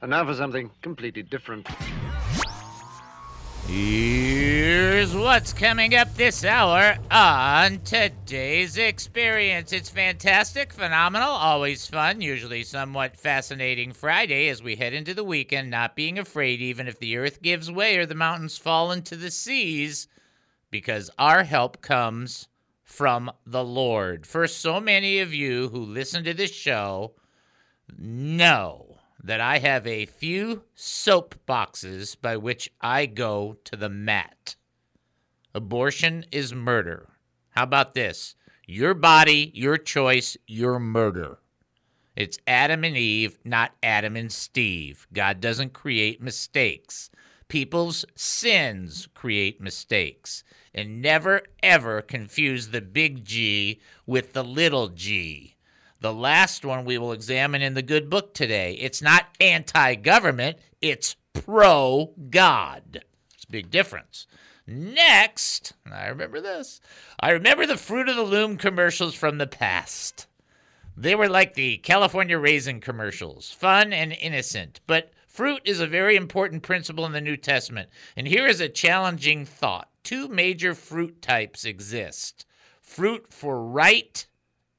And now for something completely different. Here's what's coming up this hour on today's experience. It's fantastic, phenomenal, always fun, usually somewhat fascinating Friday as we head into the weekend, not being afraid even if the earth gives way or the mountains fall into the seas, because our help comes from the Lord. For so many of you who listen to this show, know that I have a few soap boxes by which I go to the mat. Abortion is murder. How about this? Your body, your choice, your murder. It's Adam and Eve, not Adam and Steve. God doesn't create mistakes. People's sins create mistakes. And never, ever confuse the big G with the little g. The last one we will examine in the good book today. It's not anti government, it's pro God. It's a big difference. Next, I remember this. I remember the Fruit of the Loom commercials from the past. They were like the California Raisin commercials, fun and innocent. But fruit is a very important principle in the New Testament. And here is a challenging thought two major fruit types exist fruit for right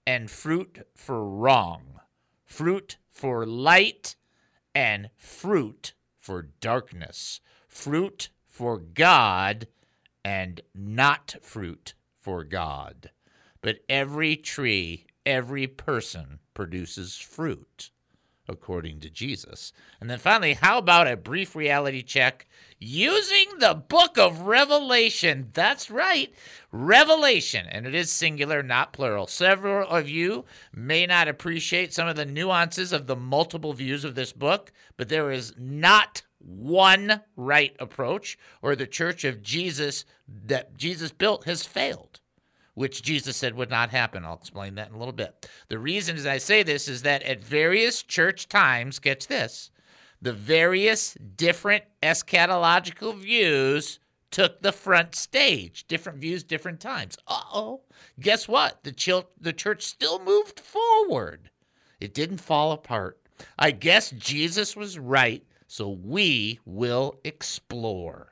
and fruit for wrong, fruit for light and fruit for darkness, fruit for God and not fruit for God. But every tree, every person produces fruit according to Jesus. And then finally, how about a brief reality check using the book of Revelation? That's right, Revelation, and it is singular, not plural. Several of you may not appreciate some of the nuances of the multiple views of this book, but there is not one right approach, or the church of Jesus that Jesus built has failed which Jesus said would not happen. I'll explain that in a little bit. The reason as I say this is that at various church times, catch this, the various different eschatological views took the front stage. Different views, different times. Uh oh. Guess what? The, ch- the church still moved forward, it didn't fall apart. I guess Jesus was right, so we will explore.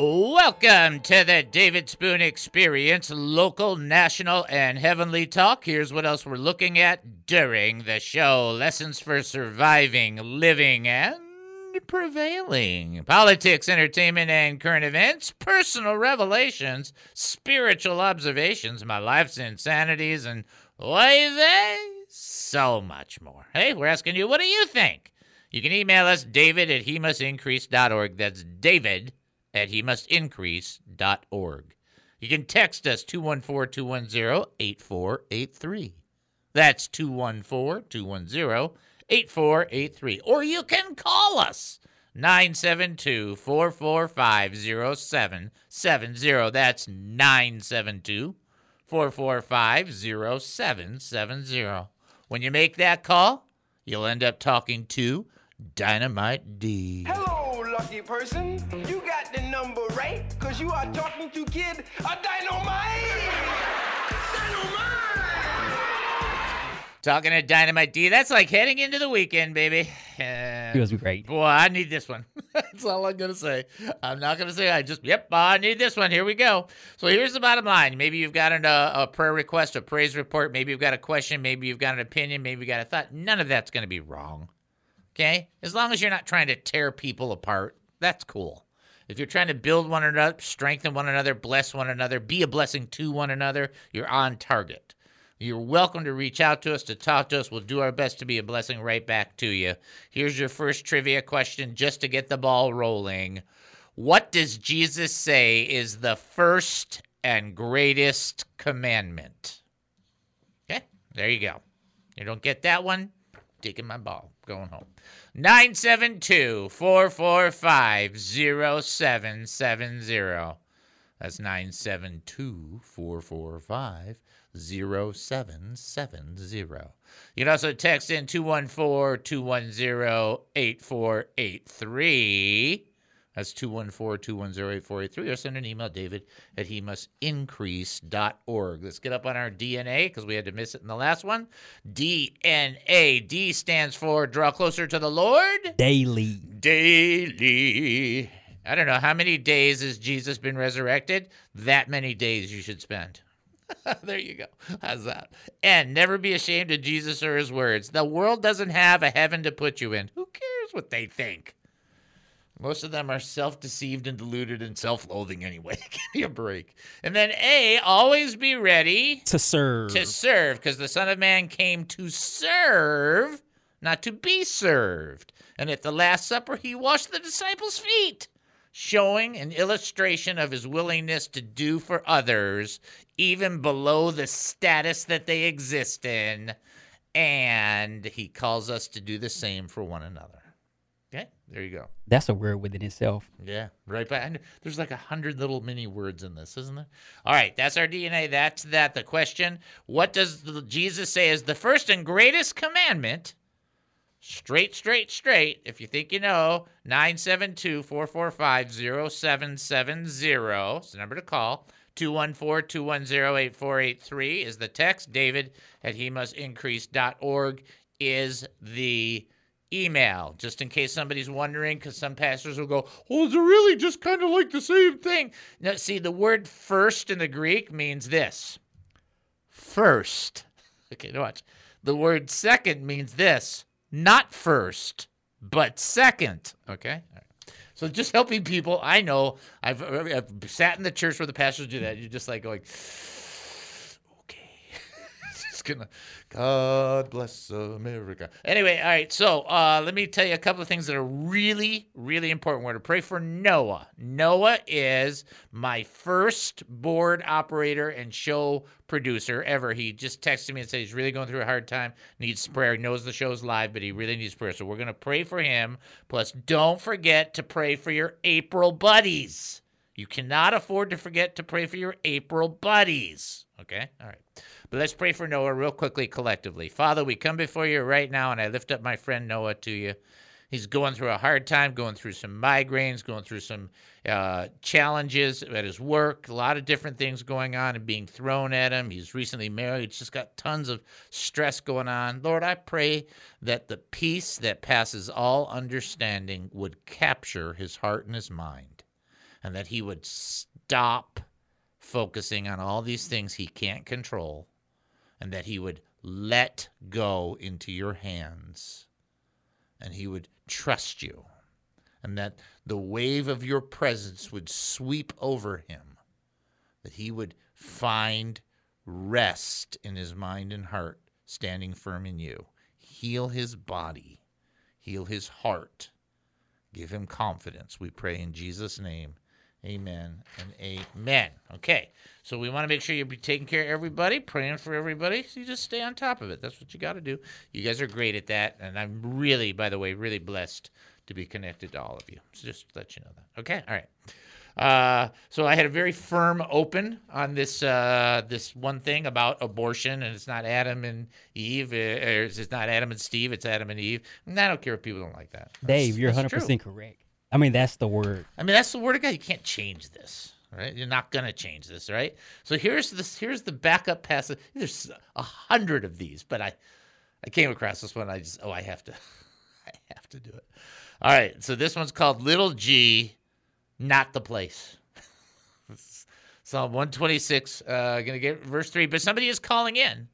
Welcome to the David Spoon Experience, local, national, and heavenly talk. Here's what else we're looking at during the show lessons for surviving, living, and prevailing. Politics, entertainment, and current events, personal revelations, spiritual observations, my life's insanities, and why they so much more. Hey, we're asking you, what do you think? You can email us, david at he org. That's david at he must increase increase.org. You can text us 214 210 8483. That's 214 210 8483. Or you can call us 972 445 0770. That's 972 445 0770. When you make that call, you'll end up talking to Dynamite D. Hello, lucky person. You got the number right, because you are talking to Kid a Dynamite. Dynamite! Talking to Dynamite D. That's like heading into the weekend, baby. Uh, It was great. boy, I need this one. That's all I'm going to say. I'm not going to say I just, yep, I need this one. Here we go. So here's the bottom line. Maybe you've got an, uh, a prayer request, a praise report. Maybe you've got a question. Maybe you've got an opinion. Maybe you've got a thought. None of that's going to be wrong. Okay? As long as you're not trying to tear people apart, that's cool. If you're trying to build one another, strengthen one another, bless one another, be a blessing to one another, you're on target. You're welcome to reach out to us, to talk to us. We'll do our best to be a blessing right back to you. Here's your first trivia question just to get the ball rolling. What does Jesus say is the first and greatest commandment? Okay, there you go. You don't get that one, taking my ball. Going home. 972 445 0770. That's 972 445 0770. You can also text in 214 210 8483. That's 214 210 8483. Or send an email, david at he must increase.org. Let's get up on our DNA because we had to miss it in the last one. DNA. D stands for draw closer to the Lord. Daily. Daily. I don't know how many days has Jesus been resurrected? That many days you should spend. there you go. How's that? And never be ashamed of Jesus or his words. The world doesn't have a heaven to put you in. Who cares what they think? Most of them are self deceived and deluded and self loathing anyway. Give me a break. And then A, always be ready To serve. to serve, because the Son of Man came to serve, not to be served. And at the Last Supper, he washed the disciples' feet, showing an illustration of his willingness to do for others, even below the status that they exist in. And he calls us to do the same for one another. There you go. That's a word within itself. Yeah, right. But there's like a hundred little mini words in this, isn't there? All right, that's our DNA. That's that. The question: What does the, Jesus say is the first and greatest commandment? Straight, straight, straight. If you think you know, 972 445 0770 is the number to call. 214 210 8483 is the text. David at he must increase.org is the email, just in case somebody's wondering, because some pastors will go, Oh, is it really just kind of like the same thing? No, see, the word first in the Greek means this first. Okay, watch. The word second means this not first, but second. Okay? So just helping people. I know I've, I've sat in the church where the pastors do that. You're just like going. Just gonna, God bless America. Anyway, all right. So uh, let me tell you a couple of things that are really, really important. We're to pray for Noah. Noah is my first board operator and show producer ever. He just texted me and said he's really going through a hard time, needs prayer, knows the show's live, but he really needs prayer. So we're to pray for him. Plus, don't forget to pray for your April buddies. You cannot afford to forget to pray for your April buddies. Okay? All right. But let's pray for Noah real quickly collectively. Father, we come before you right now, and I lift up my friend Noah to you. He's going through a hard time, going through some migraines, going through some uh, challenges at his work, a lot of different things going on and being thrown at him. He's recently married, he's just got tons of stress going on. Lord, I pray that the peace that passes all understanding would capture his heart and his mind, and that he would stop focusing on all these things he can't control, and that he would let go into your hands and he would trust you, and that the wave of your presence would sweep over him, that he would find rest in his mind and heart, standing firm in you. Heal his body, heal his heart, give him confidence. We pray in Jesus' name. Amen and amen. Okay, so we want to make sure you're taking care of everybody, praying for everybody. So you just stay on top of it. That's what you got to do. You guys are great at that, and I'm really, by the way, really blessed to be connected to all of you. So just let you know that. Okay, all right. Uh, so I had a very firm open on this uh, this one thing about abortion, and it's not Adam and Eve, or it's not Adam and Steve, it's Adam and Eve. And I don't care if people don't like that. Dave, you're 100% true. correct. I mean, that's the word. I mean, that's the word of God. You can't change this, right? You're not gonna change this, right? So here's this. Here's the backup passage. There's a hundred of these, but I, I came across this one. I just, oh, I have to, I have to do it. All right. So this one's called Little G, not the place. Psalm 126. Uh, gonna get verse three, but somebody is calling in.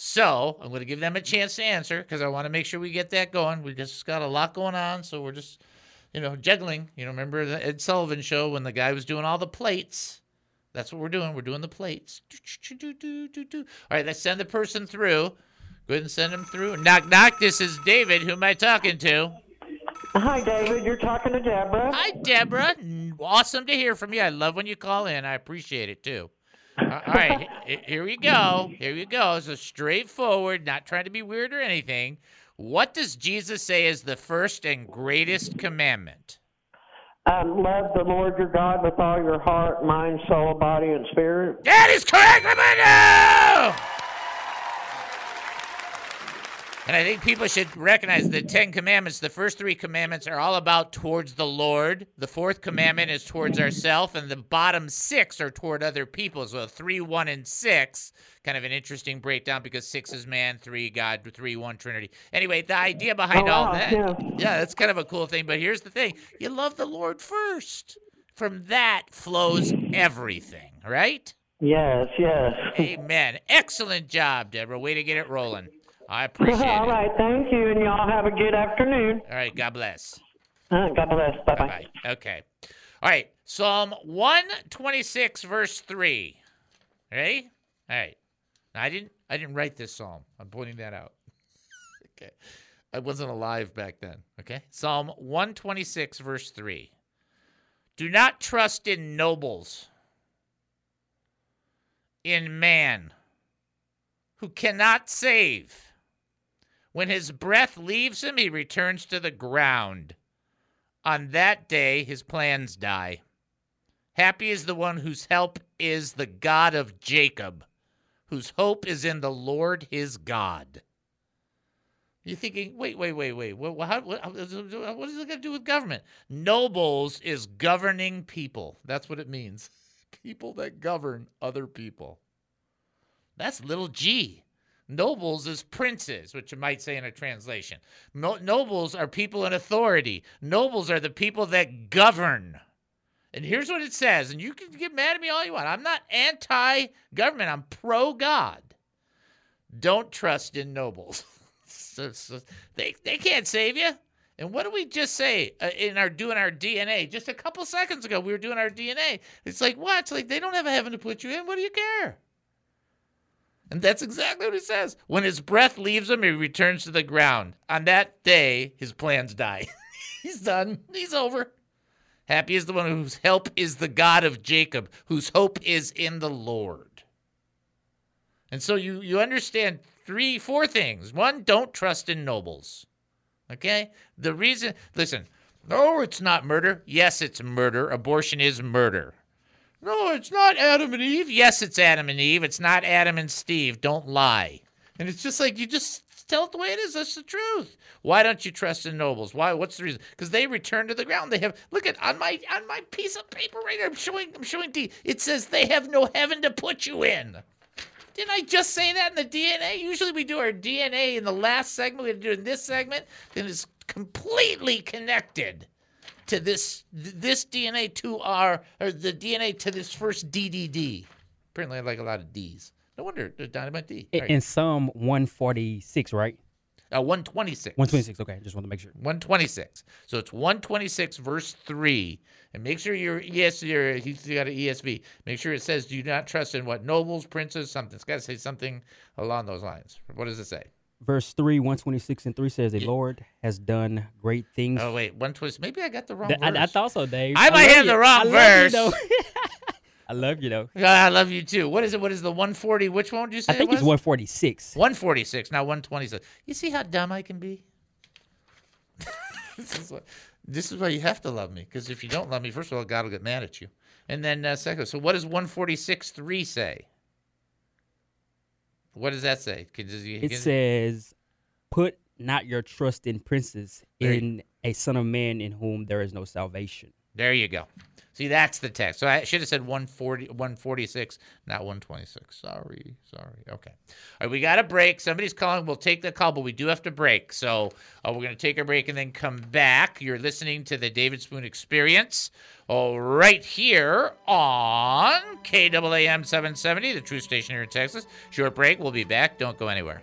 So I'm going to give them a chance to answer because I want to make sure we get that going. We just got a lot going on, so we're just you know, juggling. You know, remember the Ed Sullivan show when the guy was doing all the plates? That's what we're doing. We're doing the plates. All right, let's send the person through. Go ahead and send him through. Knock, knock. This is David. Who am I talking to? Hi, David. You're talking to Deborah. Hi, Deborah. Awesome to hear from you. I love when you call in. I appreciate it too. Uh, all right, here we go. Here we go. So straightforward, not trying to be weird or anything. What does Jesus say is the first and greatest commandment? Um, love the Lord your God with all your heart, mind, soul, body, and spirit. That is correct, Armando! And I think people should recognize the Ten Commandments. The first three commandments are all about towards the Lord. The fourth commandment is towards ourself, and the bottom six are toward other people. So three, one, and six. Kind of an interesting breakdown because six is man, three God, three one Trinity. Anyway, the idea behind Oh, all wow, that, yeah. yeah, that's kind of a cool thing. But here's the thing: you love the Lord first. From that flows everything, right? Yes, yes. Amen. Excellent job, Deborah. Way to get it rolling. I appreciate it. All right, thank you, and y'all have a good afternoon. All right. God bless. Uh, God bless. Bye Bye. Okay. All right. Psalm 126, verse 3. Ready? All right. I didn't I didn't write this psalm. I'm pointing that out. okay. I wasn't alive back then. Okay. Psalm 126, verse 3. Do not trust in nobles, in man who cannot save. When his breath leaves him, he returns to the ground. On that day, his plans die. Happy is the one whose help is the God of Jacob, whose hope is in the Lord his God. You're thinking, wait, wait, wait, wait. What, what, what is it going to do with government? Nobles is governing people. That's what it means. People that govern other people. That's little g. Nobles is princes, which you might say in a translation. No- nobles are people in authority. Nobles are the people that govern. And here's what it says, and you can get mad at me all you want. I'm not anti government, I'm pro God. Don't trust in nobles. So- so they, they can't save you. And what did we just say uh, in our doing our DNA? Just a couple seconds ago, we were doing our DNA. It's like, what? It's like they don't have a heaven to put you in. What do you care? And that's exactly what he says. When his breath leaves him, he returns to the ground. On that day, his plans die. He's done. He's over. Happy is the one whose help is the God of Jacob, whose hope is in the Lord. And so you you understand three, four things. One, don't trust in nobles. Okay? The reason, listen, no, it's not murder. Yes, it's murder. Abortion is murder. No, it's not Adam and Eve. Yes, it's Adam and Eve. It's not Adam and Steve. Don't lie. And it's just like you just tell it the way it is. That's the truth. Why don't you trust the nobles? Why? What's the reason? Because they return to the ground. They have look at on my on my piece of paper right here. I'm showing I'm showing D. It says they have no heaven to put you in. Didn't I just say that in the DNA? Usually we do our DNA in the last segment. We do it in this segment. Then it's completely connected to this this DNA to our or the DNA to this first DDD. Apparently, I like a lot of D's. No wonder there's dynamite D. In, Right. in Psalm 146, right? Uh, 126. 126. Okay, just want to make sure. 126. So it's 126 verse 3. And make sure you're yes, you're he's got an ESV. Make sure it says do not trust in what nobles, princes, something. It's gotta say something along those lines. What does it say? Verse 3, 126 and 3 says, The Lord has done great things. Oh wait, 126. Maybe I got the wrong Th- I, I thought so, Dave. I might have you. the wrong I verse. I love you, though. Yeah, I love you too. What is it? What is the 140? Which one did you say I think it it's 146. 146, not 126. You see how dumb I can be? this, is what, this is why you have to love me, because if you don't love me, first of all, God will get mad at you. And then, uh, second, so what does 146 3 say? What does that say? Can, does It says, Put not your trust in princes, There you- in a son of man in whom there is no salvation. There you go. See, that's the text. So I should have said 140, 146, not 126. Sorry, sorry. Okay. All right, we got a break. Somebody's calling. We'll take the call, but we do have to break. So uh, we're going to take a break and then come back. You're listening to the David Spoon Experience oh, right here on KAAM 770, the true station here in Texas. Short break. We'll be back. Don't go anywhere.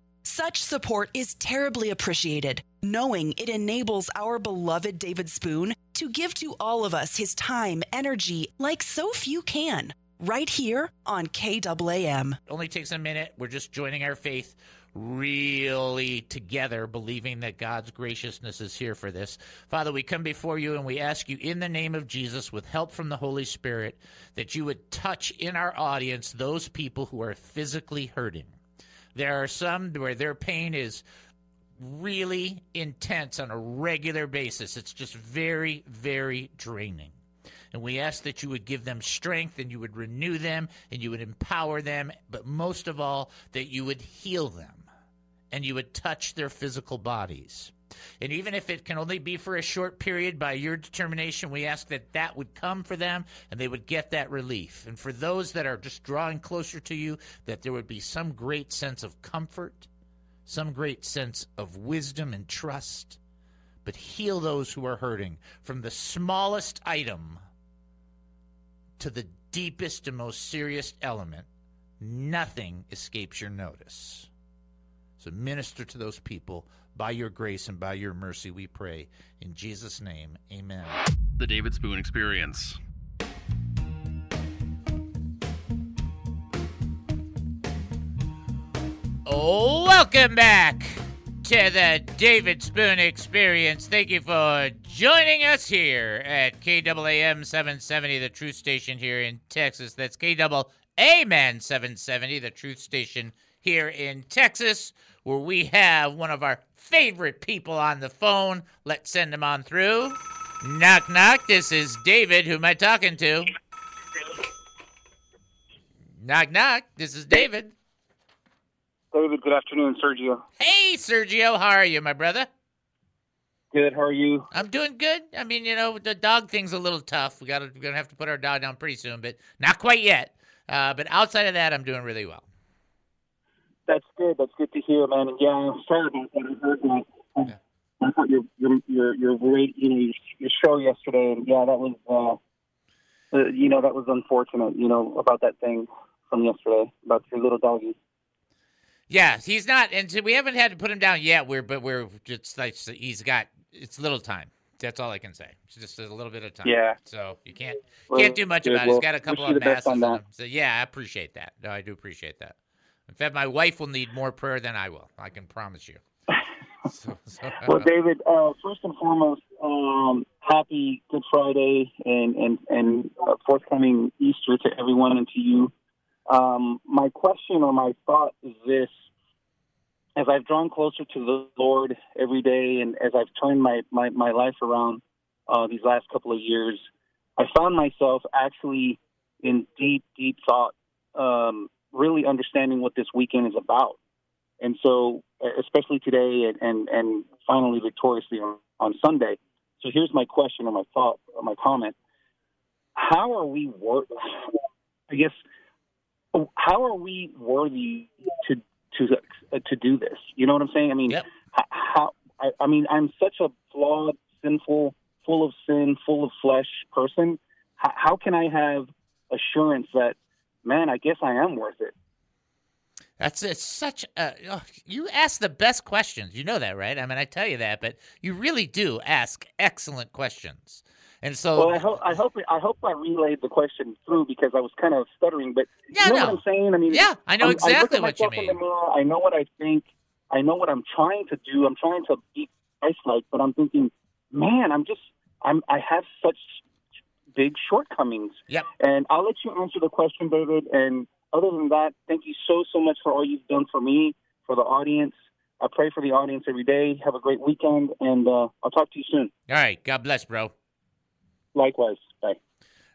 Such support is terribly appreciated, knowing it enables our beloved David Spoon to give to all of us his time, energy, like so few can, right here on KAAM. only takes a minute. We're just joining our faith really together, believing that God's graciousness is here for this. Father, we come before you and we ask you in the name of Jesus, with help from the Holy Spirit, that you would touch in our audience those people who are physically hurting. There are some where their pain is really intense on a regular basis. It's just very, very draining. And we ask that you would give them strength and you would renew them and you would empower them, but most of all, that you would heal them and you would touch their physical bodies. And even if it can only be for a short period by your determination, we ask that that would come for them and they would get that relief. And for those that are just drawing closer to you, that there would be some great sense of comfort, some great sense of wisdom and trust. But heal those who are hurting from the smallest item to the deepest and most serious element. Nothing escapes your notice. So minister to those people by your grace and by your mercy, we pray. In Jesus' name, amen. The David Spoon Experience. Welcome back to the David Spoon Experience. Thank you for joining us here at KAAM 770, the truth station here in Texas. That's KAAM 770, the truth station here in Texas, where we have one of our favorite people on the phone. Let's send them on through. Knock, knock. This is David. Who am I talking to? Knock, knock. This is David. David, good afternoon, Sergio. Hey, Sergio. How are you, my brother? Good. How are you? I'm doing good. I mean, you know, the dog thing's a little tough. We got to we're gonna have to put our dog down pretty soon, but not quite yet. Uh, but outside of that, I'm doing really well. That's good. That's good to hear, man. And yeah, I'm sorry about that. I heard that. Yeah. I thought your your your your rate, you know, your, your show yesterday, and yeah, that was, uh, uh, you know, that was unfortunate. You know about that thing from yesterday about your little doggy. Yeah, he's not, and so we haven't had to put him down yet. We're but we're just like he's got it's little time. That's all I can say. It's just a little bit of time. Yeah. So you can't Well, can't do much good. about it. He's got a couple of masses on that. him. So yeah, I appreciate that. No, I do appreciate that. In fact, my wife will need more prayer than I will. I can promise you. So- so- Well, David, uh, first and foremost, um, happy Good Friday and and and uh, forthcoming Easter to everyone and to you. Um, my question or my thought is this: as I've drawn closer to the Lord every day, and as I've turned my my, my life around uh, these last couple of years, I found myself actually in deep, deep thought, um, really understanding what this weekend is about. And so, especially today and, and, and finally victoriously on, on Sunday. So here's my question or my thought or my comment. How are we wor- I guess how are we worthy to to uh, to do this? You know what I'm saying? I mean, Yep. how I, I mean, I'm such a flawed, sinful, full of sin, full of flesh person. How, how can I have assurance that, man, I guess I am worth it? That's it's such a oh, you ask the best questions. You know that, right? I mean, I tell you that, but you really do ask excellent questions. And so, Well, I hope I hope I hope I relayed the question through because I was kind of stuttering. But Yeah, you know no. what I'm saying? I mean, Yeah, I know I'm- I exactly what you mean. mirror, I know what I think. I know what I'm trying to do. I'm trying to be Christ-like, but I'm thinking, man, I'm just I'm I have such big shortcomings. Yep. And I'll let you answer the question, David. And other than that, thank you so so much for all you've done for me, for the audience. I pray for the audience every day. Have a great weekend, and uh, I'll talk to you soon. all right, God bless, bro. Likewise. Bye.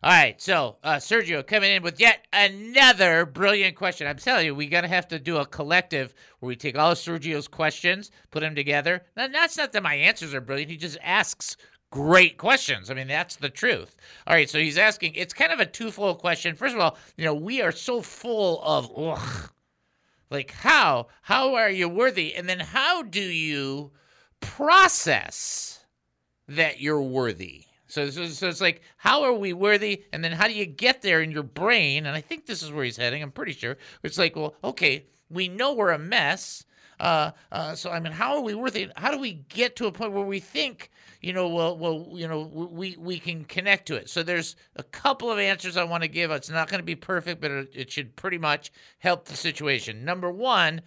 All right, so uh, Sergio coming in with yet another brilliant question. I'm telling you, we're gonna have to do a collective where we take all of Sergio's questions, put them together. Now, that's not that my answers are brilliant. He just asks great questions. I mean, that's the truth. All right, so he's asking. It's kind of a twofold question. First of all, you know, we are so full of ugh, like how how are you worthy, and then how do you process that you're worthy? So, so, so it's like, how are we worthy? And then how do you get there in your brain? And I think this is where he's heading. I'm pretty sure. It's like, well, okay, we know we're a mess. Uh, uh, so I mean, how are we worthy? How do we get to a point where we think, you know, well, well, you know, we we can connect to it? So there's a couple of answers I want to give. It's not going to be perfect, but it, it should pretty much help the situation. Number one,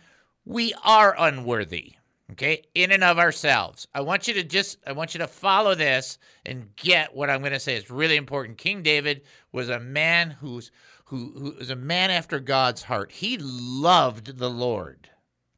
we are unworthy okay in and of ourselves i want you to just i want you to follow this and get what i'm going to say it's really important king david was a man who's who who was a man after god's heart he loved the lord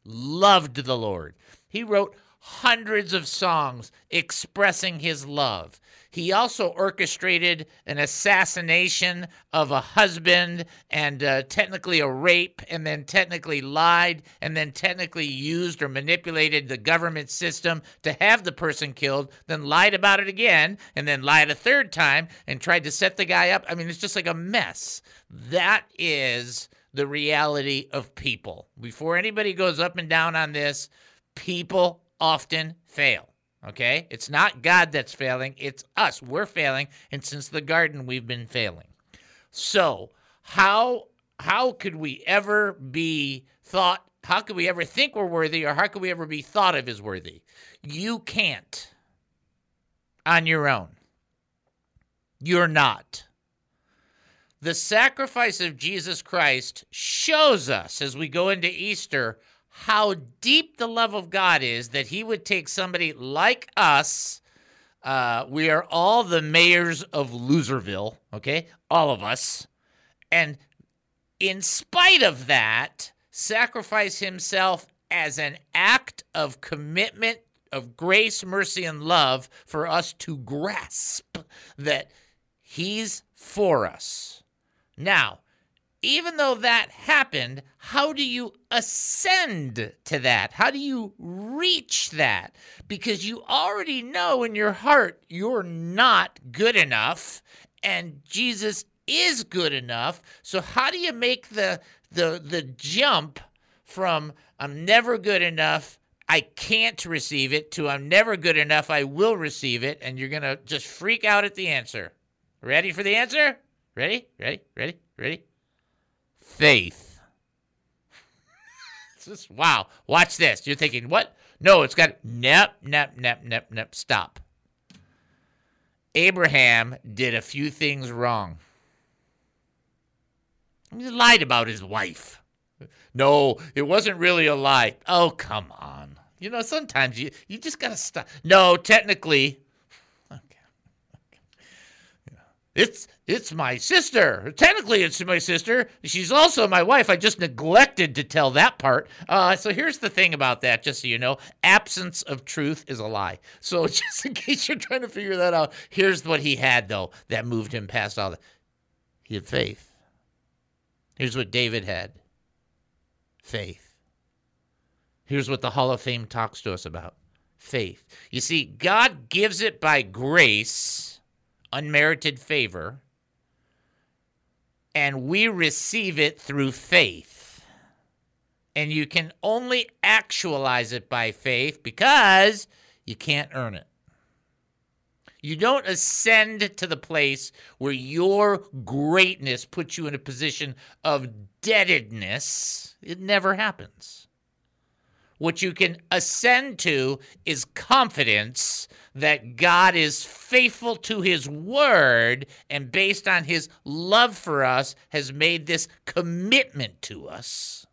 loved the lord he wrote hundreds of songs expressing his love he also orchestrated an assassination of a husband and uh, technically a rape, and then technically lied, and then technically used or manipulated the government system to have the person killed, then lied about it again, and then lied a third time and tried to set the guy up. I mean, it's just like a mess. That is the reality of people. Before anybody goes up and down on this, people often fail. Okay? It's not God that's failing, it's us. We're failing, and since the garden we've been failing. So, how how could we ever be thought how could we ever think we're worthy or how could we ever be thought of as worthy? You can't on your own. You're not. The sacrifice of Jesus Christ shows us as we go into Easter how deep the love of God is that he would take somebody like us. Uh, we are all the mayors of Loserville, okay? All of us. And in spite of that, sacrifice himself as an act of commitment, of grace, mercy, and love for us to grasp that he's for us. Now, even though that happened, how do you ascend to that? How do you reach that? Because you already know in your heart you're not good enough and Jesus is good enough. So how do you make the the the jump from I'm never good enough, I can't receive it to I'm never good enough, I will receive it and you're going to just freak out at the answer. Ready for the answer? Ready? Ready? Ready? Ready? faith. It's just wow. Watch this. You're thinking, what? No, it's got nep, nep, nep, nep, nep. Stop. Abraham did a few things wrong. He lied about his wife. No, it wasn't really a lie. Oh, come on. You know, sometimes you, you just got to stop. No, technically, It's it's my sister. Technically, it's my sister. She's also my wife. I just neglected to tell that part. Uh, so here's the thing about that, just so you know: absence of truth is a lie. So just in case you're trying to figure that out, here's what he had though that moved him past all that. He had faith. Here's what David had. Faith. Here's what the Hall of Fame talks to us about. Faith. You see, God gives it by grace unmerited favor, and we receive it through faith. And you can only actualize it by faith because you can't earn it. You don't ascend to the place where your greatness puts you in a position of deadedness. It never happens. What you can ascend to is confidence that God is faithful to his word and based on his love for us has made this commitment to us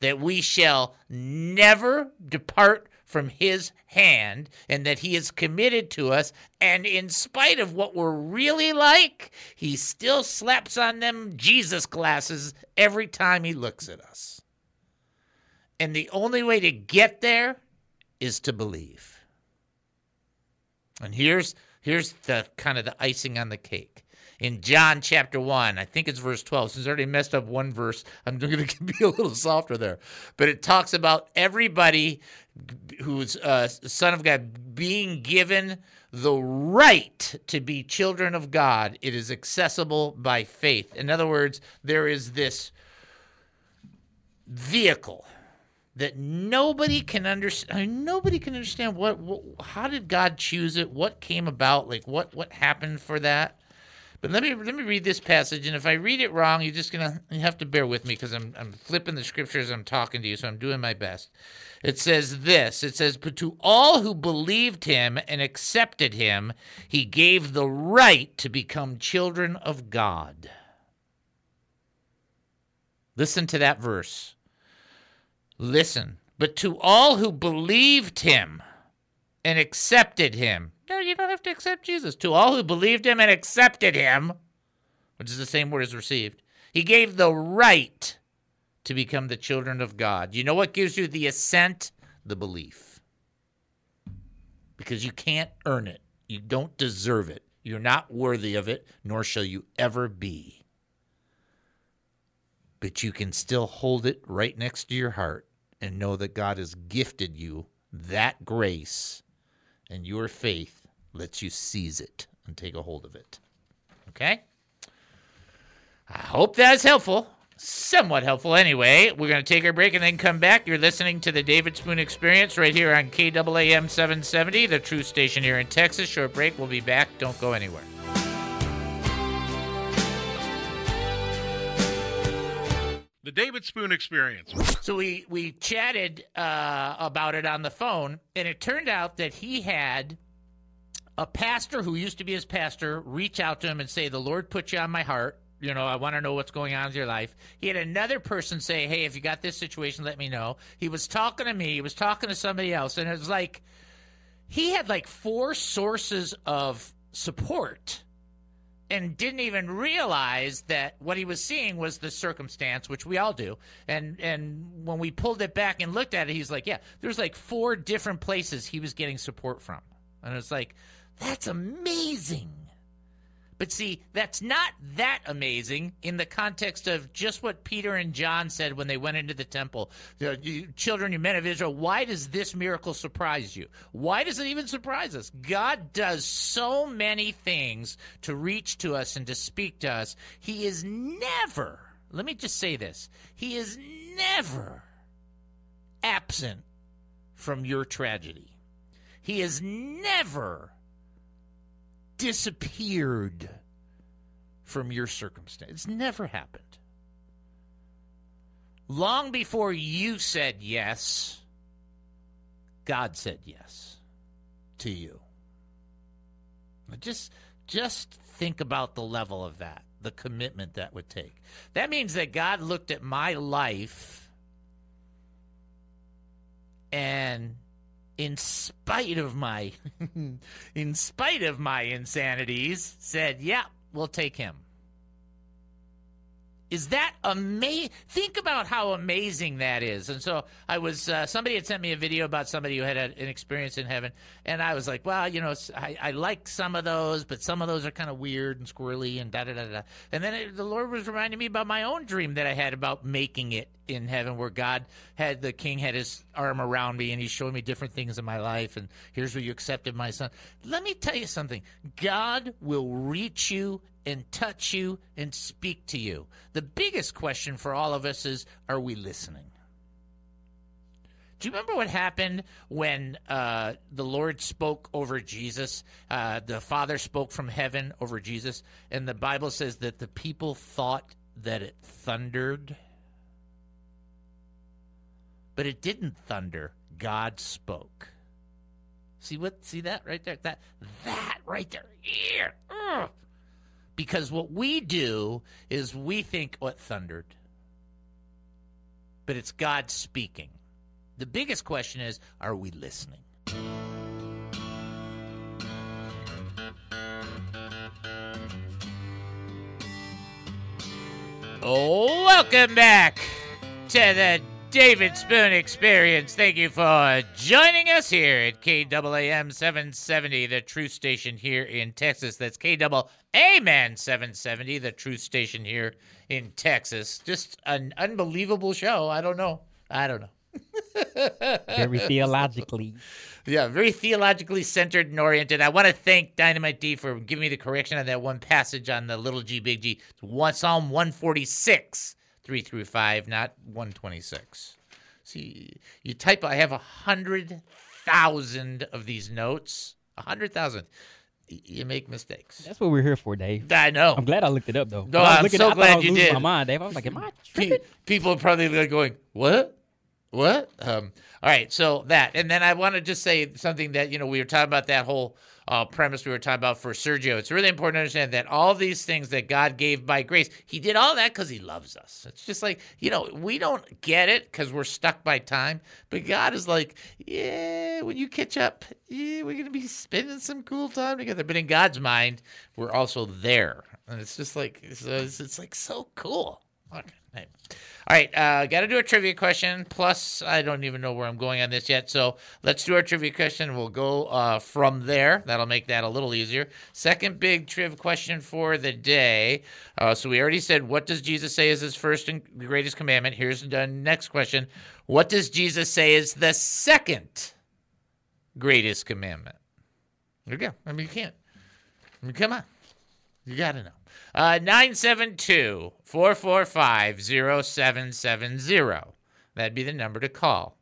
that we shall never depart from his hand and that he is committed to us. And in spite of what we're really like he still slaps on them jesus glasses every time he looks at us and the only way to get there is to believe and here's here's the kind of the icing on the cake in John chapter 1. I think it's verse 12. Since I already messed up one verse, I'm going to be a little softer there. But it talks about everybody who's a son of God being given the right to be children of God. It is accessible by faith. In other words, there is this vehicle that nobody can understand nobody can understand what, what, how did god choose it what came about like what what happened for that but let me let me read this passage, and if I read it wrong, you're just gonna you have to bear with me because I'm I'm flipping the scriptures. I'm talking to you, so I'm doing my best. It says this. It says, "But to all who believed him and accepted him, he gave the right to become children of God." Listen to that verse. Listen. But to all who believed him and accepted him, no, you don't have to accept Jesus. To all who believed him and accepted him, which is the same word as received, he gave the right to become the children of God. You know what gives you the assent? The belief. Because you can't earn it, you don't deserve it. You're not worthy of it, nor shall you ever be. But you can still hold it right next to your heart and know that God has gifted you that grace and your faith lets you seize it and take a hold of it. Okay? I hope that's helpful. Somewhat helpful anyway. We're going to take our break and then come back. You're listening to the David Spoon Experience right here on KAAM 770, the true station here in Texas. Short break. We'll be back. Don't go anywhere. The David Spoon Experience. So we we chatted uh, about it on the phone, and it turned out that he had a pastor who used to be his pastor reach out to him and say, "The Lord put you on my heart. You know, I want to know what's going on in your life." He had another person say, "Hey, if you got this situation, let me know." He was talking to me. He was talking to somebody else, and it was like he had like four sources of support and didn't even realize that what he was seeing was the circumstance, which we all do. And and when we pulled it back and looked at it, he's like, yeah, there's like four different places he was getting support from, and it's like, that's amazing. But see, that's not that amazing in the context of just what Peter and John said when they went into the temple. You, children, you men of Israel, why does this miracle surprise you? Why does it even surprise us? God does so many things to reach to us and to speak to us. He is never, let me just say this, He is never absent from your tragedy. He is never disappeared from your circumstance. It's never happened. Long before you said yes, God said yes to you. Just just think about the level of that, the commitment that would take. That means that God looked at my life and in spite of my in spite of my insanities said yeah we'll take him is that amazing? Think about how amazing that is. And so I was, uh, somebody had sent me a video about somebody who had an experience in heaven. And I was like, well, you know, I, I like some of those, but some of those are kind of weird and squirrely and da da da da. And then it, the Lord was reminding me about my own dream that I had about making it in heaven, where God had the king had his arm around me and he's showing me different things in my life. And here's where you accepted my son. Let me tell you something God will reach you and touch you and speak to you. The biggest question for all of us is are we listening? Do you remember what happened when uh, the Lord spoke over Jesus? Uh, the Father spoke from heaven over Jesus, and the Bible says that the people thought that it thundered, but it didn't thunder. God spoke. See what? See that right there? That that right there. Yeah. Because what we do is we think oh, what thundered, but it's God speaking. The biggest question is, are we listening? Oh, welcome back to the David Spoon Experience. Thank you for joining us here at KAAM 770, the truth station here in Texas. That's KAAM 770, the truth station here in Texas. Just an unbelievable show. I don't know. I don't know. Very theologically. Yeah, very theologically centered and oriented. I want to thank Dynamite D for giving me the correction on that one passage on the little g, big G. It's one, Psalm 146, 3 through 5, not 126. See, you type, I have a 100,000 of these notes. A 100,000. You make mistakes. That's what we're here for, Dave. I know. I'm glad I looked it up though. No, I'm so at it, I thought I glad you did. My mind, Dave. I was like, am I Pe- tripping? people are probably like going, "What? What?" Um, all right, so that, and then I want to just say something that you know we were talking about that whole uh, premise we were talking about for Sergio. It's really important to understand that all these things that God gave by grace, He did all that because He loves us. It's just like you know we don't get it because we're stuck by time, but God is like, yeah, when you catch up, yeah, we're gonna be spending some cool time together. But in God's mind, we're also there, and it's just like it's, it's like so cool. Okay. All right, uh, got to do a trivia question. Plus, I don't even know where I'm going on this yet. So let's do our trivia question. We'll go uh, from there. That'll make that a little easier. Second big triv question for the day. Uh, so we already said, what does Jesus say is his first and greatest commandment? Here's the next question. What does Jesus say is the second greatest commandment? There you go. I mean, you can't. I mean, come on. You got to know. Uh, 972 445 0770. That'd be the number to call.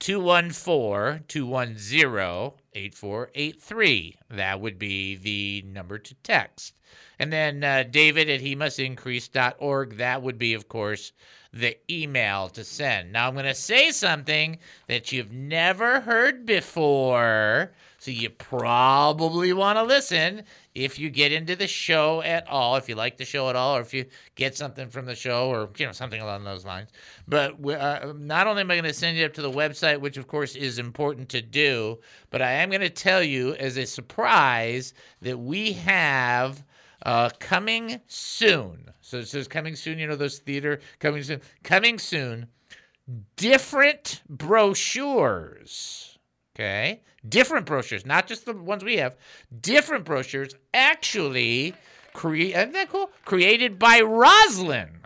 214 210 8483. That would be the number to text. And then uh, David at he must increase.org. That would be, of course, the email to send. Now, I'm going to say something that you've never heard before. So you probably want to listen if you get into the show at all, if you like the show at all, or if you get something from the show, or you know something along those lines. But uh, not only am I going to send you up to the website, which of course is important to do, but I am going to tell you as a surprise that we have uh, coming soon. So it says coming soon. You know those theater coming soon. Coming soon. Different brochures. Okay, different brochures, not just the ones we have. Different brochures, actually, create. Isn't that cool? Created by Roslyn.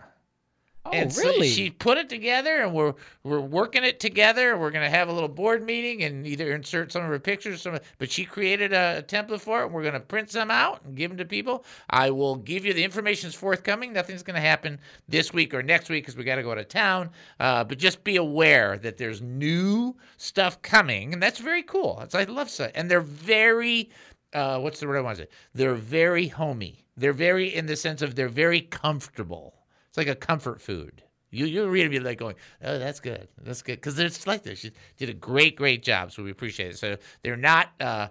Oh, and so really? she put it together, and we're we're working it together. We're gonna have a little board meeting and either insert some of her pictures, some. But she created a, a template for it. And we're gonna print some out and give them to people. I will give you the information's forthcoming. Nothing's gonna happen this week or next week because we got to go to town. Uh, but just be aware that there's new stuff coming, and that's very cool. It's I love stuff, and they're very. Uh, what's the word I want to say? They're very homey. They're very in the sense of they're very comfortable. It's like a comfort food. You you really be like going, oh, that's good, that's good, because it's like this. She did a great great job, so we appreciate it. So they're not uh,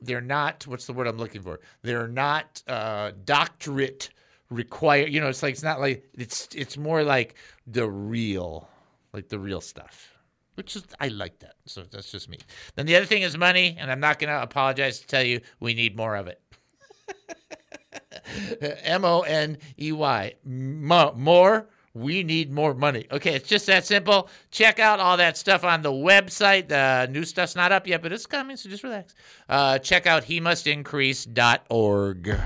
they're not what's the word I'm looking for? They're not uh, doctorate required. You know, it's like it's not like it's it's more like the real, like the real stuff. Which is I like that. So that's just me. Then the other thing is money, and I'm not gonna apologize to tell you we need more of it. M O N E Y. More. We need more money. Okay, it's just that simple. Check out all that stuff on the website. The new stuff's not up yet, but it's coming, so just relax. Uh, check out he must increase.org.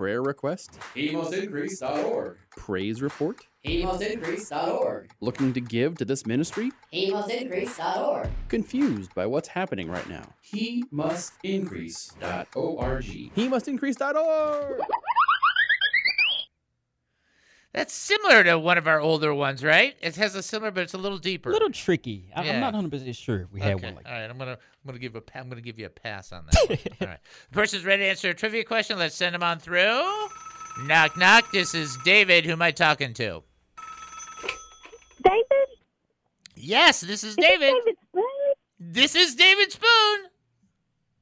Prayer request? HeMustIncrease.org. Praise report? HeMustIncrease.org. Looking to give to this ministry? HeMustIncrease.org. Confused by what's happening right now? HeMustIncrease.org. He must increase.org. That's similar to one of our older ones, right? It has a similar, but it's a little deeper. A little tricky. I, Yeah. I'm not 100 percent sure if we had one like All right, I'm gonna I'm gonna give a pa- I'm gonna give you a pass on that. one. All right, the person's ready to answer a trivia question. Let's send them on through. Knock knock. This is David. Who am I talking to? David? Yes, this is Is David. David Spoon? This is David Spoon.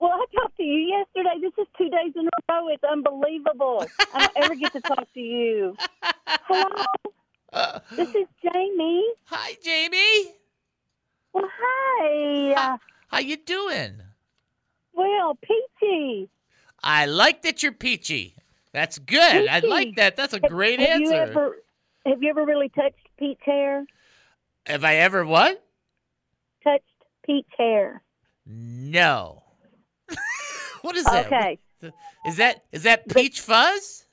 Well, I talked to you yesterday. This is two days in a row. It's unbelievable. I don't ever get to talk to you. Hello? This is Jamie. Hi, Jamie. Well, hi. Uh, How you doing? well, Peachy. I like that you're peachy. That's good. I like that. That's a great have answer. You ever, have you ever really touched Pete's hair? Have I ever what? Touched Pete's hair? No. what is that? Okay. Is that is that peach fuzz?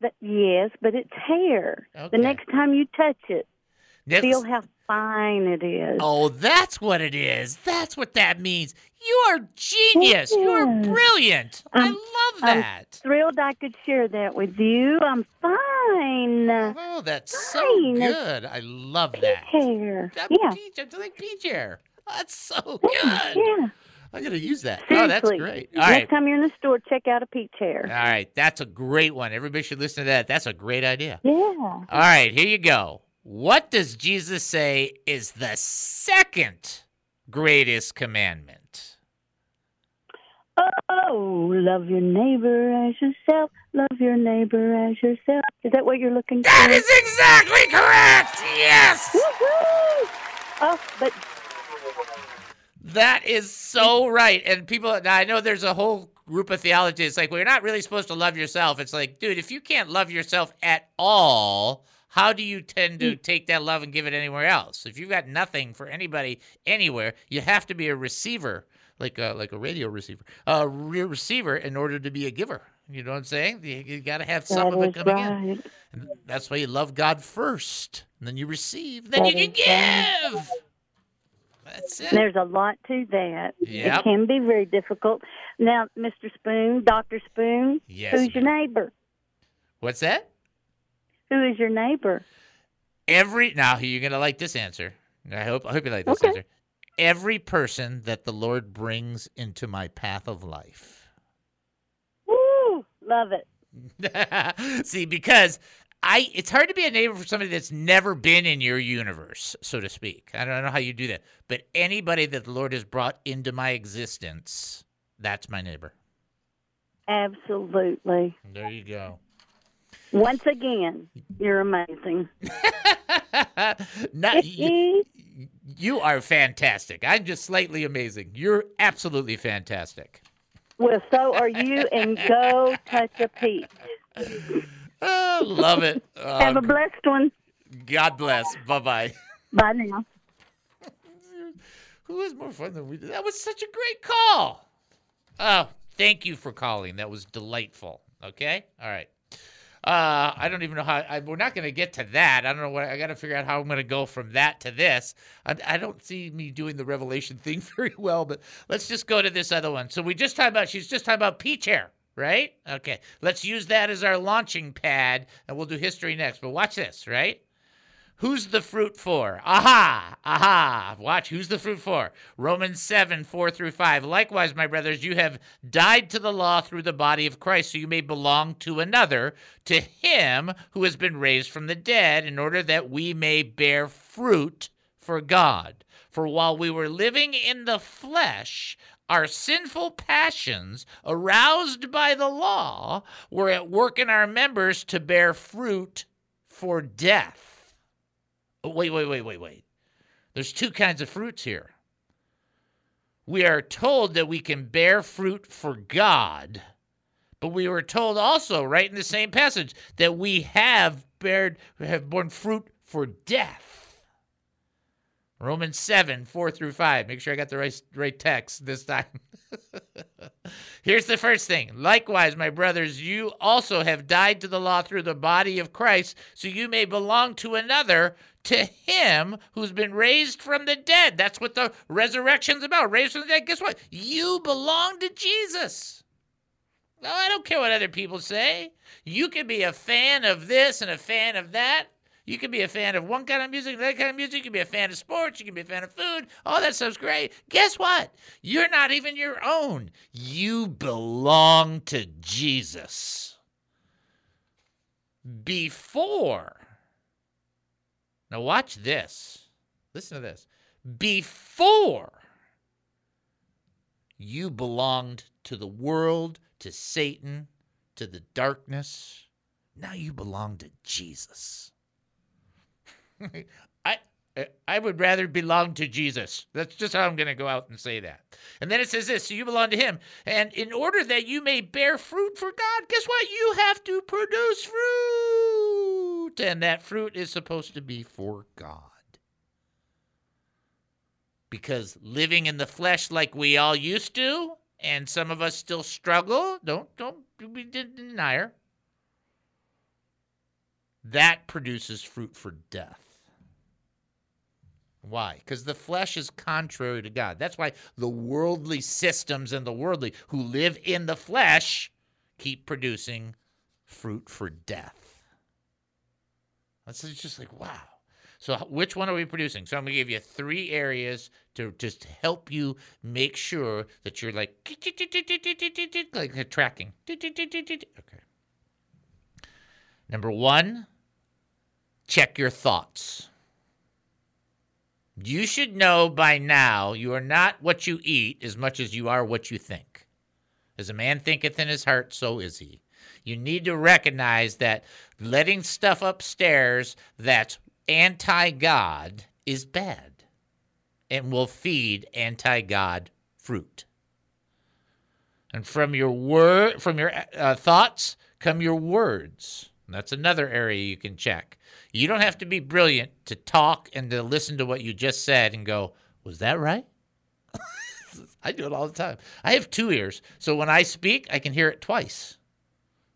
But, yes, but it's hair. Okay. The next time you touch it, Next- feel how fine it is. Oh, that's what it is. That's what that means. You are genius. You are brilliant. I I'm- love I'm that. thrilled I could share that with you. I'm fine. Oh, that's so good. I love that. Hair. I'm Yeah. peach. I like peach hair. Oh, that's so good. Yeah. I'm gonna use that. Oh, that's great. All Next right. time you're in the store, check out a peach hair. All right. That's a great one. Everybody should listen to that. That's a great idea. Yeah. All right, here you go. What does Jesus say is the second greatest commandment? Oh, love your neighbor as yourself. Love your neighbor as yourself. Is that what you're looking That for? is exactly correct. Yes. Woohoo! Oh, but That is so right. And people, now I know there's a whole group of theology. It's like, well, you're not really supposed to love yourself. It's like, dude, if you can't love yourself at all, how do you tend to mm. take that love and give it anywhere else? If you've got nothing for anybody anywhere, you have to be a receiver, like a, like a radio receiver, a re- receiver in order to be a giver. You know what I'm saying? You, you got to have some that of it coming right. in. And that's why you love God first, and then you receive, then That you can give. right. That's it. There's a lot to that. Yep. It can be very difficult. Now, Mr. Spoon, Dr. Spoon, Yes, who's your neighbor? What's that? Who is your neighbor? Every now you're gonna like this answer. I hope I hope you like this Okay. answer. Every person that the Lord brings into my path of life. Woo! Love it. See, because I it's hard to be a neighbor for somebody that's never been in your universe, so to speak. I don't know how you do that. But anybody that the Lord has brought into my existence, that's my neighbor. Absolutely. There you go. Once again, you're amazing. Not, you, you are fantastic. I'm just slightly amazing. You're absolutely fantastic. Well, so are you, and go touch a peach. Oh, love it. Oh, Have a blessed one. God bless. Bye bye. Bye now. Who was more fun than we did? That was such a great call. Oh, thank you for calling. That was delightful. Okay? All right. Uh, I don't even know how. I, we're not going to get to that. I don't know what. I got to figure out how I'm going to go from that to this. I, I don't see me doing the revelation thing very well, but let's just go to this other one. So we just talked about. She's just talking about peach hair, right? Okay. Let's use that as our launching pad, and we'll do history next. But watch this, right? Who's the fruit for? Aha! Aha! Watch, who's the fruit for? Romans 7, 4 through 5. Likewise, my brothers, you have died to the law through the body of Christ, so you may belong to another, to him who has been raised from the dead, in order that we may bear fruit for God. For while we were living in the flesh, our sinful passions, aroused by the law, were at work in our members to bear fruit for death. Oh, wait, wait, wait, wait, wait. There's two kinds of fruits here. We are told that we can bear fruit for God, but we were told also, right in the same passage, that we have bared have borne fruit for death. Romans 7, 4 through 5. Make sure I got the right, right text this time. Here's the first thing. Likewise, my brothers, you also have died to the law through the body of Christ, so you may belong to another, to him who's been raised from the dead. That's what the resurrection's about. Raised from the dead. Guess what? You belong to Jesus. No, I don't care what other people say. You can be a fan of this and a fan of that. You can be a fan of one kind of music, that kind of music. You can be a fan of sports. You can be a fan of food. All that stuff's great. Guess what? You're not even your own. You belong to Jesus. Before. Now, watch this. Listen to this. Before you belonged to the world, to Satan, to the darkness. Now you belong to Jesus. I I would rather belong to Jesus. That's just how I'm going to go out and say that. And then it says this, so you belong to him. And in order that you may bear fruit for God, guess what? You have to produce fruit. And that fruit is supposed to be for God. Because living in the flesh like we all used to, and some of us still struggle, don't don't be denier. That produces fruit for death. Why? Because the flesh is contrary to God. That's why the worldly systems and the worldly who live in the flesh keep producing fruit for death. That's just like, wow. So, which one are we producing? So, I'm going to give you three areas to just help you make sure that you're like, like tracking. Okay. Number one, check your thoughts. You should know by now you are not what you eat as much as you are what you think. As a man thinketh in his heart, so is he. You need to recognize that letting stuff upstairs that's anti God is bad and will feed anti God fruit. And from your word, from your uh, thoughts come your words. And that's another area you can check. You don't have to be brilliant to talk and to listen to what you just said and go, was that right? I do it all the time. I have two ears, so when I speak, I can hear it twice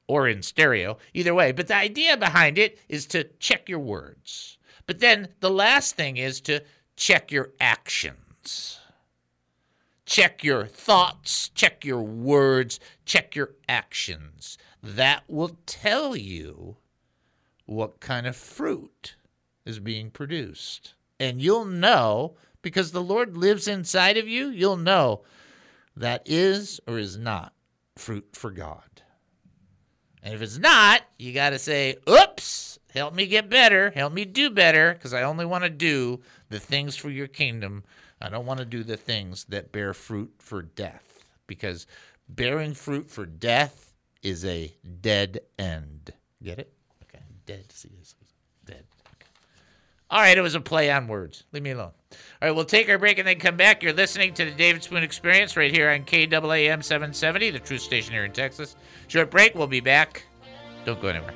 or in stereo, either way. But the idea behind it is to check your words. But then the last thing is to check your actions. Check your thoughts, check your words, check your actions. That will tell you what kind of fruit is being produced. And you'll know because the Lord lives inside of you, you'll know that is or is not fruit for God. And if it's not, you got to say, oops, help me get better, help me do better, because I only want to do the things for your kingdom. I don't want to do the things that bear fruit for death, because bearing fruit for death is a dead end. Get it? Dead. See, this dead. All right, it was a play on words. Leave me alone. All right, we'll take our break and then come back. You're listening to the David Spoon Experience right here on KAAM 770, the Truth Station here in Texas. Short break. We'll be back. Don't go anywhere.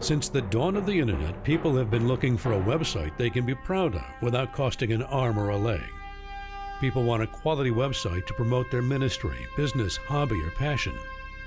Since the dawn of the internet, people have been looking for a website they can be proud of without costing an arm or a leg. People want a quality website to promote their ministry, business, hobby, or passion.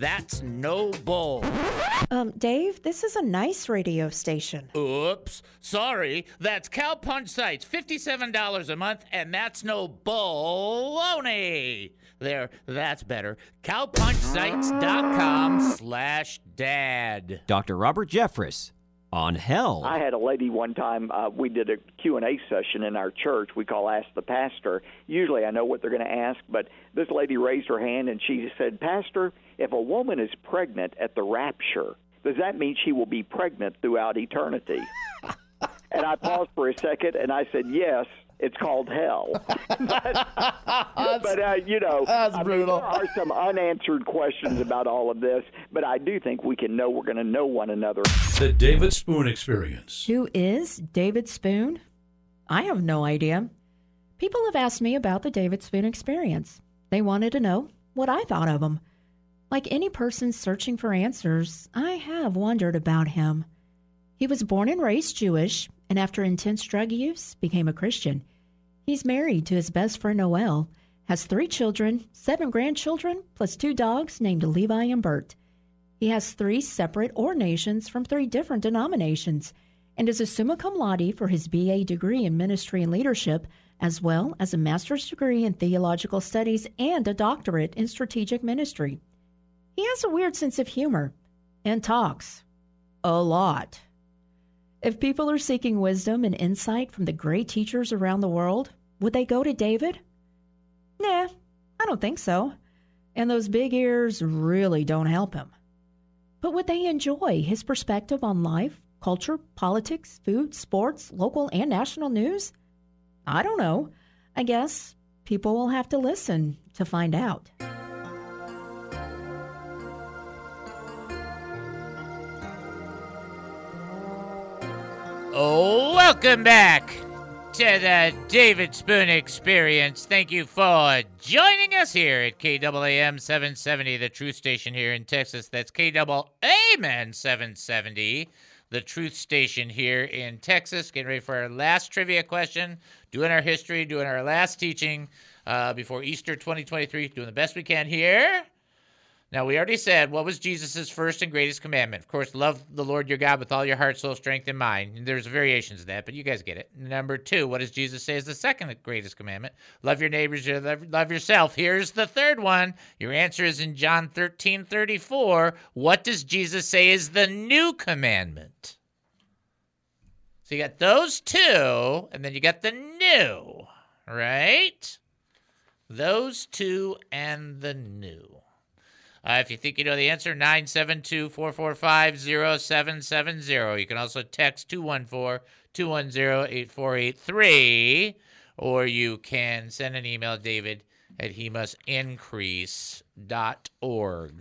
that's no bull. Um, Dave, this is a nice radio station. Oops, sorry. That's Cowpunch Sites, $57 a month, and that's no baloney. There, that's better. Cowpunchsites.com slash dad. Dr. Robert Jeffress on hell. I had a lady one time. Uh, we did a Q and A session in our church. We call Ask the Pastor. Usually, I know what they're going to ask, but this lady raised her hand and she said, "Pastor, if a woman is pregnant at the rapture, does that mean she will be pregnant throughout eternity? and I paused for a second and I said, yes. It's called hell, but, but uh, you know, That's I mean, there are some unanswered questions about all of this. But I do think we can know we're going to know one another. The David Spoon Experience. Who is David Spoon? I have no idea. People have asked me about the David Spoon experience. They wanted to know what I thought of him. Like any person searching for answers, I have wondered about him. He was born and raised Jewish, and after intense drug use, became a Christian. He's married to his best friend Noel, has three children, seven grandchildren, plus two dogs named Levi and Bert. He has three separate ordinations from three different denominations and is a summa cum laude for his BA degree in ministry and leadership, as well as a master's degree in theological studies and a doctorate in strategic ministry. He has a weird sense of humor and talks a lot. If people are seeking wisdom and insight from the great teachers around the world, would they go to David? Nah, I don't think so. And those big ears really don't help him. But would they enjoy his perspective on life, culture, politics, food, sports, local and national news? I don't know. I guess people will have to listen to find out. Welcome back to the David Spoon Experience. Thank you for joining us here at KAAM 770, the truth station here in Texas. That's KAAM 770, the truth station here in Texas. Getting ready for our last trivia question, doing our history, doing our last teaching uh, before Easter 2023, doing the best we can here. Now, we already said what was Jesus' first and greatest commandment. Of course, love the Lord your God with all your heart, soul, strength, and mind. And there's variations of that, but you guys get it. Number two, what does Jesus say is the second greatest commandment? Love your neighbors, love, yourself. Here's the third one. Your answer is in John 13 34. What does Jesus say is the new commandment? So you got those two, and then you got the new, right? Those two and the new. Uh, if you think you know the answer, 972 445 0770. You can also text 214 210 8483, or you can send an email, David at he must increase.org.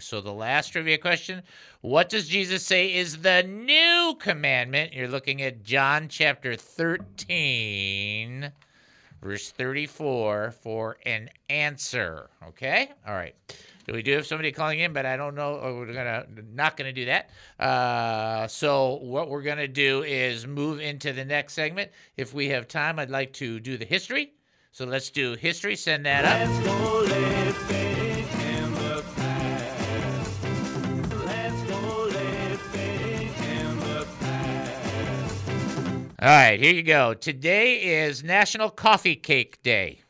So the last trivia question What does Jesus say is the new commandment? You're looking at John chapter 13, verse 34 for an answer. Okay? All right. We do have somebody calling in, but I don't know. We're gonna not gonna do that. Uh, so what we're gonna do is move into the next segment. If we have time, I'd like to do the history. So let's do history. Send that up. All right, here you go. Today is National Coffee Cake Day.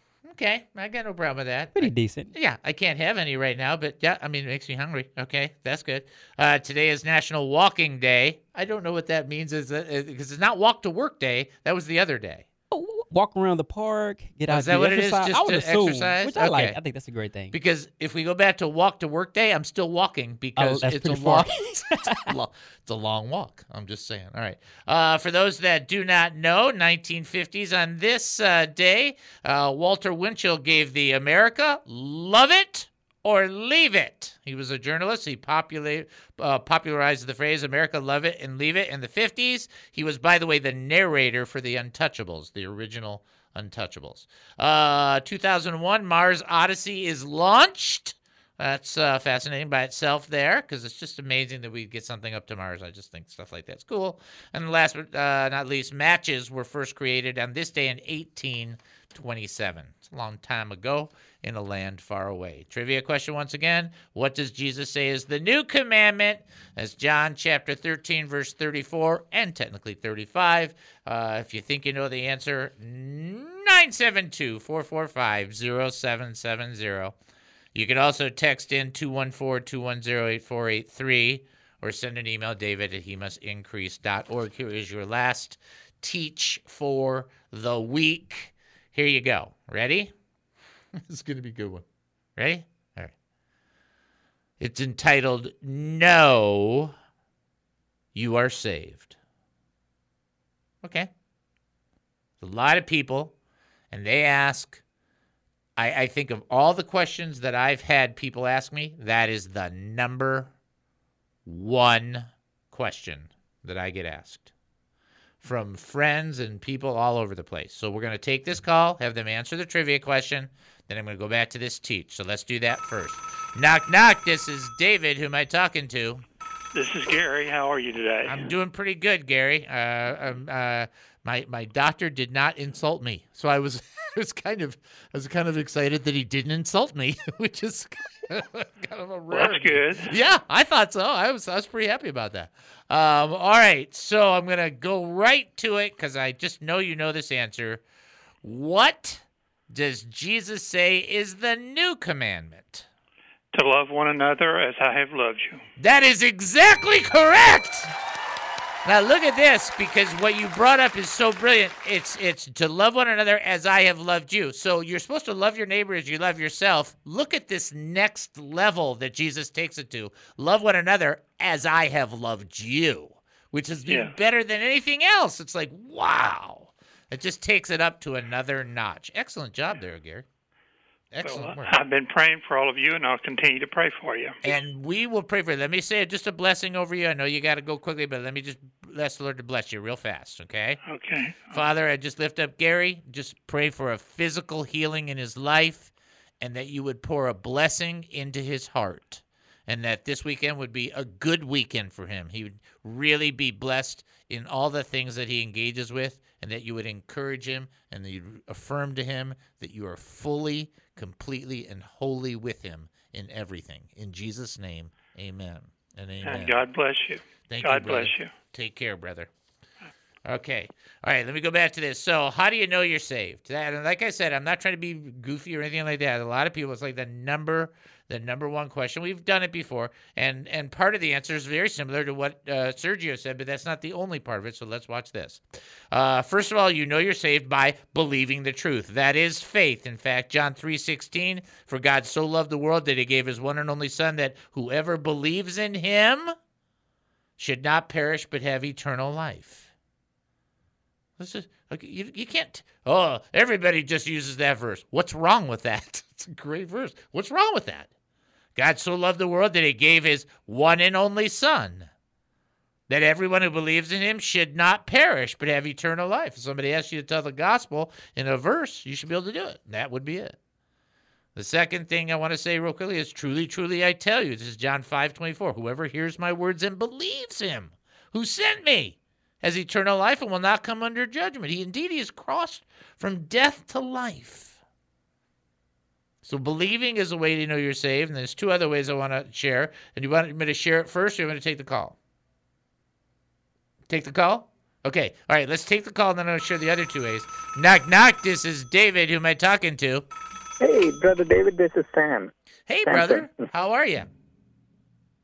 Okay, I got no problem with that. Pretty decent. Yeah, I can't have any right now, but yeah, I mean, it makes me hungry. Okay, that's good. Uh, today is National Walking Day. I don't know what that means, is because it's not Walk to Work Day. That was the other day. Walk around the park, get Oh, out is that what it is? Just I would to assume, exercise? which I like. Okay. I think that's a great thing. Because if we go back to Walk to Work Day, I'm still walking because Oh, it's a long, it's, a long, it's a long walk. I'm just saying. All right. Uh, for those that do not know, 1950s on this uh, day, uh, Walter Winchell gave the America "Love It or Leave It." He was a journalist. He populate, uh, popularized the phrase "America, love it and leave it" in the 50s. He was, by the way, the narrator for the Untouchables, the original Untouchables. Uh, 2001, Mars Odyssey is launched. That's uh, fascinating by itself there because it's just amazing that we get something up to Mars. I just think stuff like that's cool. And last but uh, not least, matches were first created on this day in 1827. It's a long time ago in a land far away. Trivia question once again What does Jesus say is the new commandment? That's John chapter 13, verse 34, and technically 35. Uh, if you think you know the answer, 972 445 0770. You can also text in 214 210 8483 or send an email, david at he. Here is your last teach for the week. Here you go. Ready? Is going to be a good one. Ready? All right. It's entitled No you are saved. Okay. A lot of people, and they ask, I, I think of all the questions that I've had people ask me, that is the number one question that I get asked from friends and people all over the place. So we're going to take this call, have them answer the trivia question, then I'm going to go back to this teach. So let's do that first. Knock, knock. This is David. Who am I talking to? This is Gary. How are you today? I'm doing pretty good, Gary. Uh, um, uh, my my doctor did not insult me, so I was I was kind of I was kind of excited that he didn't insult me, which is kind of a rare. That's good. Yeah, I thought so. I was I was pretty happy about that. Um, all right, so I'm gonna go right to it because I just know you know this answer. What does Jesus say is the new commandment? To love one another as I have loved you. That is exactly correct. Now look at this because what you brought up is so brilliant. It's it's to love one another as I have loved you. So you're supposed to love your neighbor as you love yourself. Look at this next level that Jesus takes it to. Love one another as I have loved you, which is Yeah. better than anything else. It's like, wow. It just takes it up to another notch. Excellent job there, Gary. Uh, Excellent Well, work. I've been praying for all of you, and I'll continue to pray for you. And we will pray for you. Let me say just a blessing over you. I know you got to go quickly, but let me just ask the Lord to bless you real fast, okay? Okay. Father, I just lift up Gary. Just pray for a physical healing in his life and that you would pour a blessing into his heart. And that this weekend would be a good weekend for him. He would really be blessed in all the things that he engages with, and that you would encourage him and that you'd affirm to him that you are fully, completely, and wholly with him in everything. In Jesus' name, amen. And amen. And God bless you. Thank God you, bless you. Take care, brother. Okay. All right. Let me go back to this. So, how do you know you're saved? That, and like I said, I'm not trying to be goofy or anything like that. A lot of people, it's like the number, the number one question. We've done it before, and and part of the answer is very similar to what uh, Sergio said, but that's not the only part of it. So let's watch this. Uh, first of all, you know you're saved by believing the truth. That is faith. In fact, John 3:16, for God so loved the world that He gave His one and only Son, that whoever believes in Him should not perish but have eternal life. This is you, you can't. Oh, everybody just uses that verse. What's wrong with that? It's a great verse. What's wrong with that? God so loved the world that he gave his one and only Son, that everyone who believes in him should not perish but have eternal life. If somebody asks you to tell the gospel in a verse, you should be able to do it. That would be it. The second thing I want to say real quickly is truly, truly, I tell you, this is John 5 24. Whoever hears my words and believes him who sent me has eternal life and will not come under judgment. He indeed he is crossed from death to life. So believing is a way to know you're saved, and there's two other ways I want to share. And you want me to share it first, or you want to take the call? Take the call? Okay. All right, let's take the call, and then I'll share the other two ways. Knock, knock. This is David. Who am I talking to? Hey, brother David, this is Sam. Hey, Sam brother. Simpson. How are you?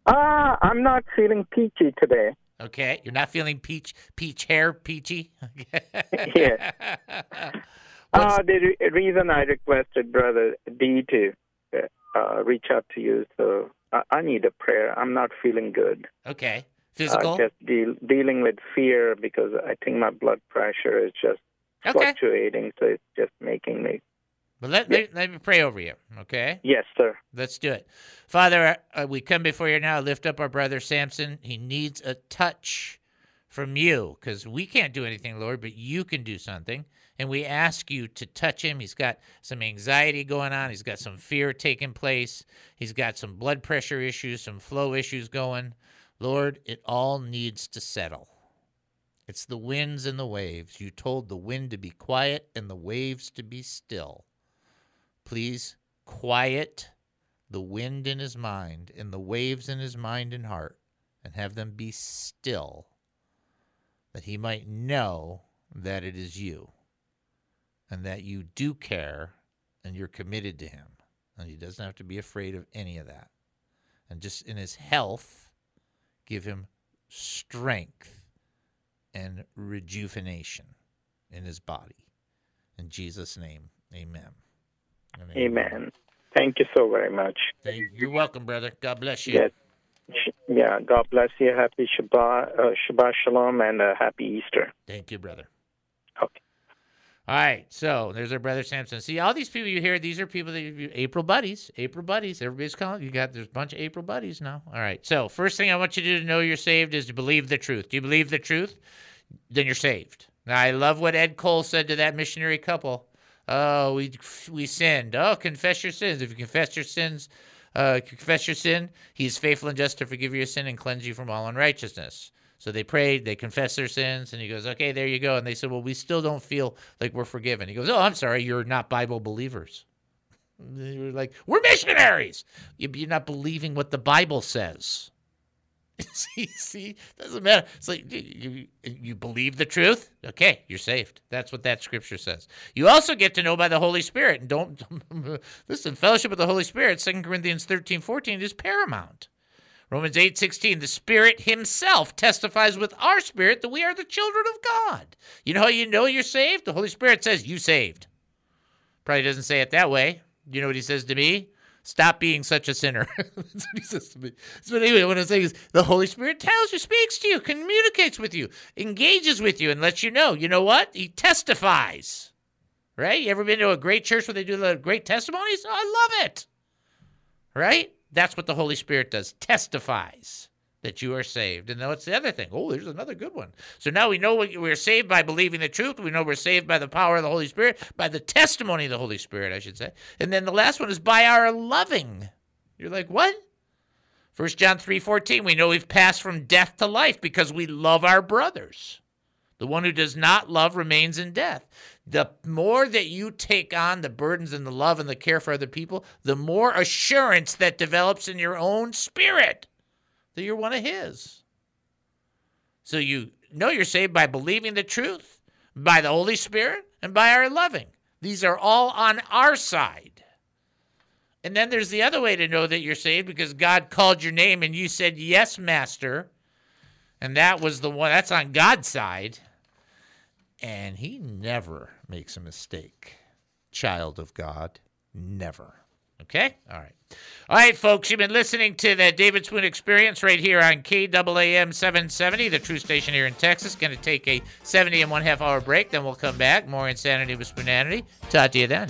Ah, I'm not feeling peachy today. Okay. You're not feeling peach, peach hair, peachy? Yeah. Uh, the re- reason I requested Brother D to uh, uh, reach out to you, so I, I need a prayer. I'm not feeling good. Okay. Uh, Physical? just deal, dealing with fear because I think my blood pressure is just Okay. fluctuating, so it's just making me. But let, let, let me pray over you, okay? Yes, sir. Let's do it. Father, uh, we come before you now, lift up our brother Samson. He needs a touch from you because we can't do anything, Lord, but you can do something. And we ask you to touch him. He's got some anxiety going on, he's got some fear taking place, he's got some blood pressure issues, some flow issues going. Lord, it all needs to settle. It's the winds and the waves. You told the wind to be quiet and the waves to be still. Please quiet the wind in his mind and the waves in his mind and heart and have them be still, that he might know that it is you and that you do care and you're committed to him. And he doesn't have to be afraid of any of that. And just in his health, give him strength and rejuvenation in his body. In Jesus' name, amen. And Amen. Thank you so very much. Thank- You're welcome, brother. God bless you. Yes. Yeah, God bless you. Happy Shabbat, uh, Shabbat Shalom, and uh, happy Easter. Thank you, brother. All right, so there's our brother Samson. See, all these people you hear, these are people that you, April buddies. April buddies. Everybody's calling. You got there's a bunch of April buddies now. All right. So first thing I want you to to know you're saved is to believe the truth. Do you believe the truth? Then you're saved. Now I love what Ed Cole said to that missionary couple. Oh, we we sinned. Oh, confess your sins. If you confess your sins, uh, confess your sin. He's faithful and just to forgive your sin and cleanse you from all unrighteousness. So they prayed, they confessed their sins, and he goes, Okay, there you go. And they said, Well, we still don't feel like we're forgiven. He goes, Oh, I'm sorry, you're not Bible believers. They were like, We're missionaries. You're not believing what the Bible says. see, see, doesn't matter. It's like you, you believe the truth. Okay, you're saved. That's what that scripture says. You also get to know by the Holy Spirit. And don't listen, fellowship with the Holy Spirit, 2 Corinthians 13, 14 is paramount. Romans 8, 16, the Spirit Himself testifies with our spirit that we are the children of God. You know how you know you're saved? The Holy Spirit says, You saved. Probably doesn't say it that way. You know what He says to me? Stop being such a sinner. That's what He says to me. So, anyway, what I'm saying is the Holy Spirit tells you, speaks to you, communicates with you, engages with you, and lets you know. You know what? He testifies. Right? You ever been to a great church where they do the great testimonies? Oh, I love it. Right? That's what the Holy Spirit does, testifies that you are saved. And then what's the other thing? Oh, there's another good one. So now we know we're saved by believing the truth. We know we're saved by the power of the Holy Spirit, by the testimony of the Holy Spirit, I should say. And then the last one is by our loving. You're like, what? 1 John 3:14, we know we've passed from death to life because we love our brothers. The one who does not love remains in death. The more that you take on the burdens and the love and the care for other people, the more assurance that develops in your own spirit that you're one of His. So you know you're saved by believing the truth, by the Holy Spirit, and by our loving. These are all on our side. And then there's the other way to know that you're saved because God called your name and you said, Yes, Master. And that was the one, that's on God's side. And He never makes a mistake. Child of God, never. Okay? All right. All right, folks, you've been listening to the David Spoon Experience right here on KAAM 770, the true station here in Texas. Going to take a 70 and one half hour break, then we'll come back. More Insanity with Spoonanity. Talk to you then.